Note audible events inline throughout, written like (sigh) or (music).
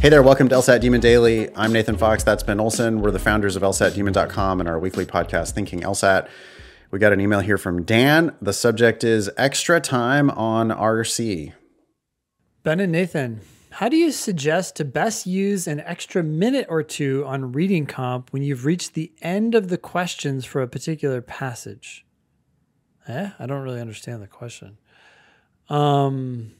Hey there, welcome to LSAT Demon Daily. I'm Nathan Fox. That's Ben Olson. We're the founders of LSATdemon.com and our weekly podcast, Thinking LSAT. We got an email here from Dan. The subject is extra time on RC. Ben and Nathan, how do you suggest to best use an extra minute or two on reading comp when you've reached the end of the questions for a particular passage? Eh, I don't really understand the question. Um,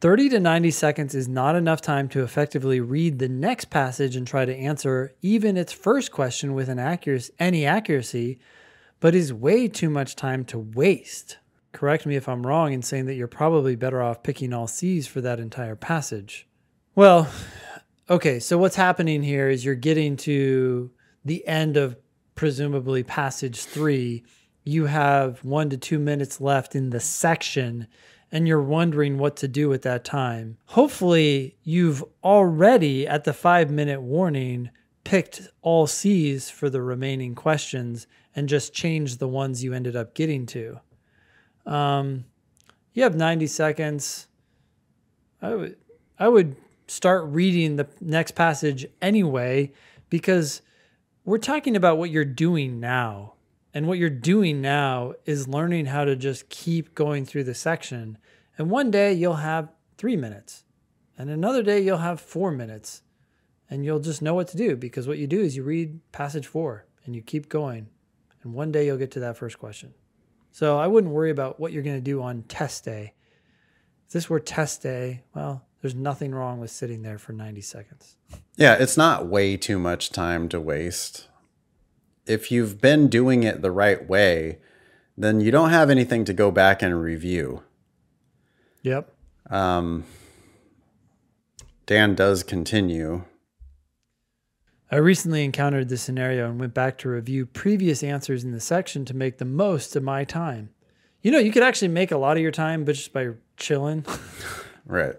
30 to 90 seconds is not enough time to effectively read the next passage and try to answer even its first question with an accuracy, any accuracy, but is way too much time to waste. Correct me if I'm wrong in saying that you're probably better off picking all C's for that entire passage. Well, okay, so what's happening here is you're getting to the end of presumably passage three. You have one to two minutes left in the section, and you're wondering what to do at that time. Hopefully, you've already, at the five minute warning, picked all C's for the remaining questions and just changed the ones you ended up getting to. Um, you have 90 seconds. I would I would start reading the next passage anyway because we're talking about what you're doing now. And what you're doing now is learning how to just keep going through the section. And one day you'll have 3 minutes. And another day you'll have 4 minutes. And you'll just know what to do because what you do is you read passage 4 and you keep going. And one day you'll get to that first question. So I wouldn't worry about what you're going to do on test day. If this were test day, well, there's nothing wrong with sitting there for 90 seconds. Yeah, it's not way too much time to waste. If you've been doing it the right way, then you don't have anything to go back and review. Yep. Um, Dan does continue. I recently encountered this scenario and went back to review previous answers in the section to make the most of my time. You know, you could actually make a lot of your time, but just by chilling, (laughs) Right.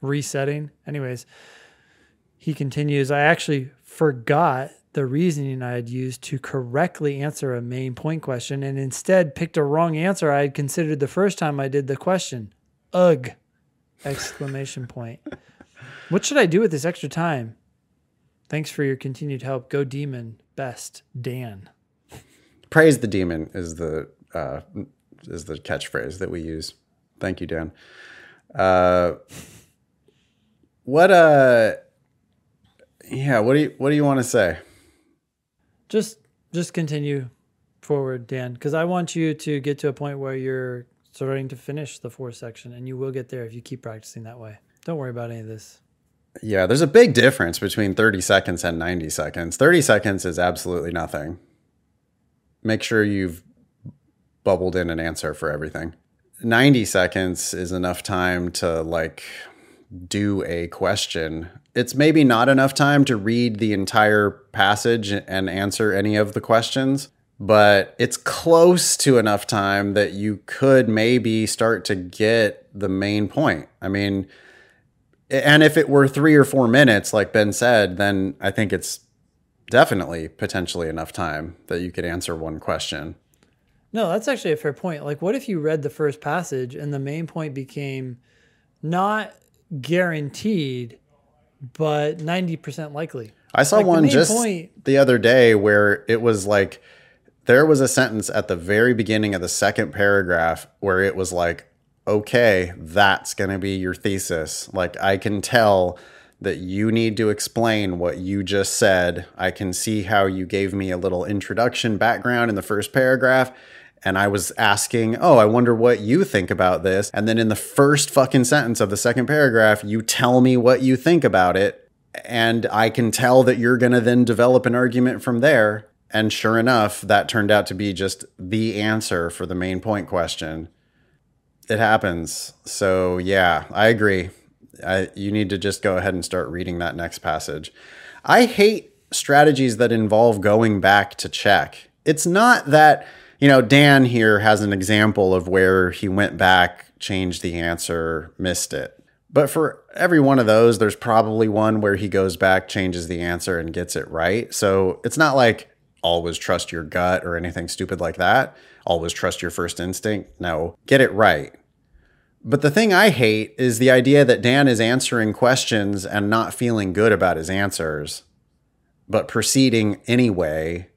resetting. Anyways, he continues I actually forgot the reasoning I had used to correctly answer a main point question and instead picked a wrong answer I had considered the first time I did the question. Ugh! Exclamation point. (laughs) What should I do with this extra time? Thanks for your continued help. Go demon. Best, Dan. Praise the demon is the uh, is the catchphrase that we use. Thank you, Dan. Uh, what uh, yeah. What do you what do you want to say? Just just continue forward, Dan, because I want you to get to a point where you're starting to finish the fourth section, and you will get there if you keep practicing that way. Don't worry about any of this. Yeah, there's a big difference between 30 seconds and 90 seconds. 30 seconds is absolutely nothing. Make sure you've bubbled in an answer for everything. 90 seconds is enough time to like do a question. It's maybe not enough time to read the entire passage and answer any of the questions, but it's close to enough time that you could maybe start to get the main point. I mean, and if it were three or four minutes, like Ben said, then I think it's definitely potentially enough time that you could answer one question. No, that's actually a fair point. Like, what if you read the first passage and the main point became not guaranteed, but 90% likely? I saw Like, one just point- the other day where it was like there was a sentence at the very beginning of the second paragraph where it was like, okay, that's going to be your thesis. Like, I can tell that you need to explain what you just said. I can see how you gave me a little introduction background in the first paragraph. And I was asking, oh, I wonder what you think about this. And then in the first fucking sentence of the second paragraph, you tell me what you think about it. And I can tell that you're going to then develop an argument from there. And sure enough, that turned out to be just the answer for the main point question. It happens. So, yeah, I agree. I, you need to just go ahead and start reading that next passage. I hate strategies that involve going back to check. It's not that, you know, Dan here has an example of where he went back, changed the answer, missed it. But for every one of those, there's probably one where he goes back, changes the answer, and gets it right. So it's not like always trust your gut or anything stupid like that. Always trust your first instinct. No, get it right. But the thing I hate is the idea that Dan is answering questions and not feeling good about his answers, but proceeding anyway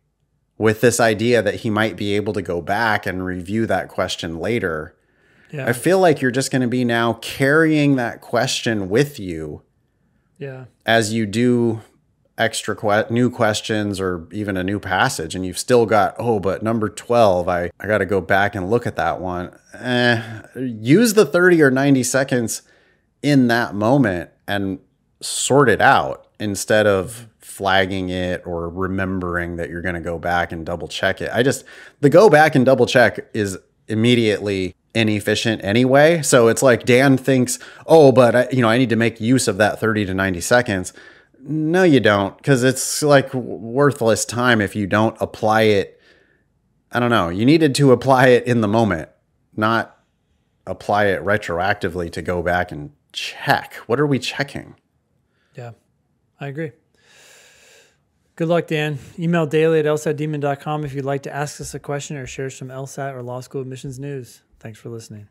with this idea that he might be able to go back and review that question later. Yeah. I feel like you're just going to be now carrying that question with you yeah. as you do extra que- new questions or even a new passage and you've still got oh but number 12 i, I got to go back and look at that one eh, use the 30 or 90 seconds in that moment and sort it out instead of flagging it or remembering that you're going to go back and double check it i just the go back and double check is immediately inefficient anyway so it's like dan thinks oh but I, you know i need to make use of that 30 to 90 seconds no, you don't, because it's like worthless time if you don't apply it. I don't know. You needed to apply it in the moment, not apply it retroactively to go back and check. What are we checking? Yeah, I agree. Good luck, Dan. Email daily at lsatdemon.com if you'd like to ask us a question or share some LSAT or law school admissions news. Thanks for listening.